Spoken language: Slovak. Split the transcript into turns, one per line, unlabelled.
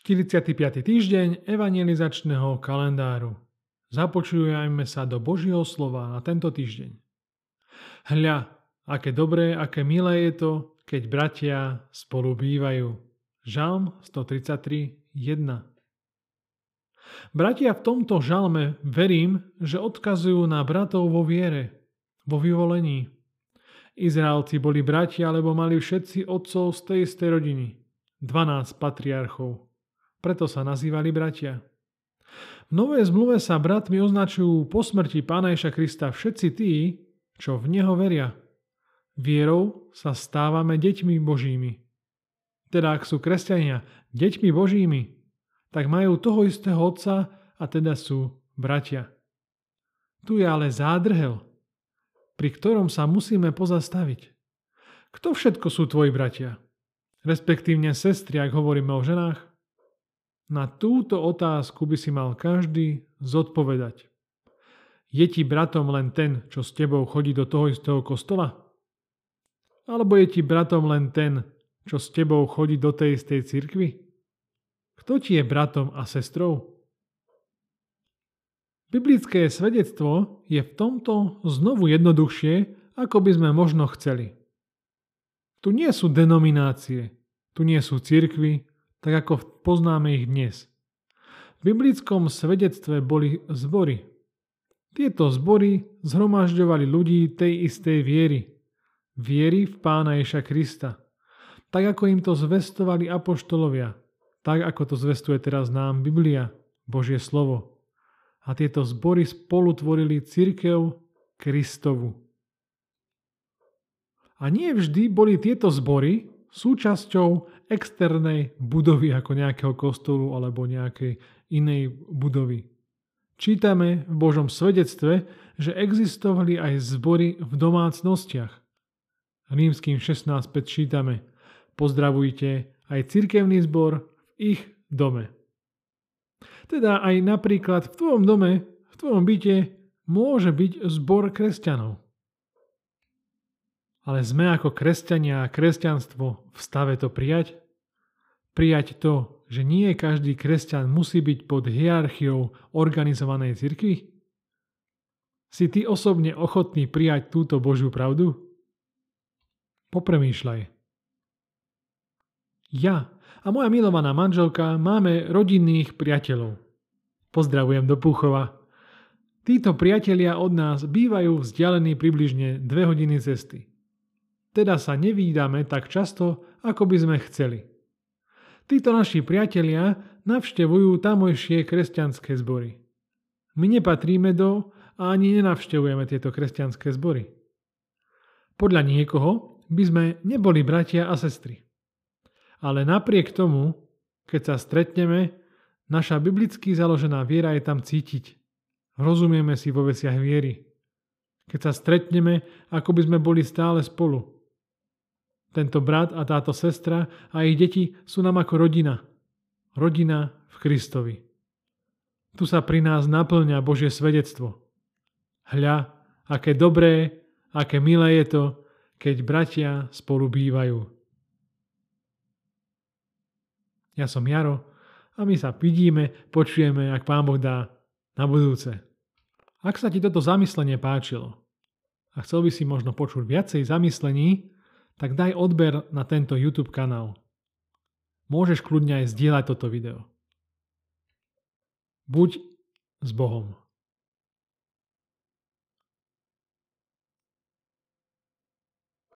45. týždeň evangelizačného kalendáru. Započujajme sa do Božieho slova na tento týždeň. Hľa, aké dobré, aké milé je to, keď bratia spolu bývajú. Žalm 133, 1. Bratia v tomto žalme verím, že odkazujú na bratov vo viere, vo vyvolení. Izraelci boli bratia, lebo mali všetci otcov z tej istej rodiny. 12 patriarchov preto sa nazývali bratia. V Novej zmluve sa bratmi označujú po smrti Pána Ježa Krista všetci tí, čo v Neho veria. Vierou sa stávame deťmi Božími. Teda ak sú kresťania deťmi Božími, tak majú toho istého Otca a teda sú bratia. Tu je ale zádrhel, pri ktorom sa musíme pozastaviť. Kto všetko sú tvoji bratia? Respektívne sestry, ak hovoríme o ženách? Na túto otázku by si mal každý zodpovedať. Je ti bratom len ten, čo s tebou chodí do toho istého kostola? Alebo je ti bratom len ten, čo s tebou chodí do tej istej cirkvy? Kto ti je bratom a sestrou? Biblické svedectvo je v tomto znovu jednoduchšie, ako by sme možno chceli. Tu nie sú denominácie, tu nie sú cirkvy, tak ako poznáme ich dnes. V biblickom svedectve boli zbory. Tieto zbory zhromažďovali ľudí tej istej viery. Viery v Pána Ješa Krista. Tak ako im to zvestovali apoštolovia. Tak ako to zvestuje teraz nám Biblia, Božie slovo. A tieto zbory spolu tvorili církev Kristovu. A nie vždy boli tieto zbory súčasťou externej budovy ako nejakého kostolu alebo nejakej inej budovy. Čítame v Božom svedectve, že existovali aj zbory v domácnostiach. Rímským 16.5 čítame Pozdravujte aj cirkevný zbor v ich dome. Teda aj napríklad v tvojom dome, v tvojom byte môže byť zbor kresťanov. Ale sme ako kresťania a kresťanstvo v stave to prijať? Prijať to, že nie každý kresťan musí byť pod hierarchiou organizovanej cirkvi? Si ty osobne ochotný prijať túto Božiu pravdu? Popremýšľaj. Ja a moja milovaná manželka máme rodinných priateľov. Pozdravujem do Púchova. Títo priatelia od nás bývajú vzdialení približne 2 hodiny cesty teda sa nevídame tak často, ako by sme chceli. Títo naši priatelia navštevujú tamojšie kresťanské zbory. My nepatríme do a ani nenavštevujeme tieto kresťanské zbory. Podľa niekoho by sme neboli bratia a sestry. Ale napriek tomu, keď sa stretneme, naša biblicky založená viera je tam cítiť. Rozumieme si vo vesiach viery. Keď sa stretneme, ako by sme boli stále spolu. Tento brat a táto sestra a ich deti sú nám ako rodina. Rodina v Kristovi. Tu sa pri nás naplňa Božie svedectvo. Hľa, aké dobré, aké milé je to, keď bratia spolu bývajú. Ja som Jaro a my sa vidíme, počujeme, ak Pán Boh dá, na budúce. Ak sa ti toto zamyslenie páčilo a chcel by si možno počuť viacej zamyslení, tak daj odber na tento YouTube kanál. Môžeš kľudne aj zdieľať toto video. Buď s Bohom.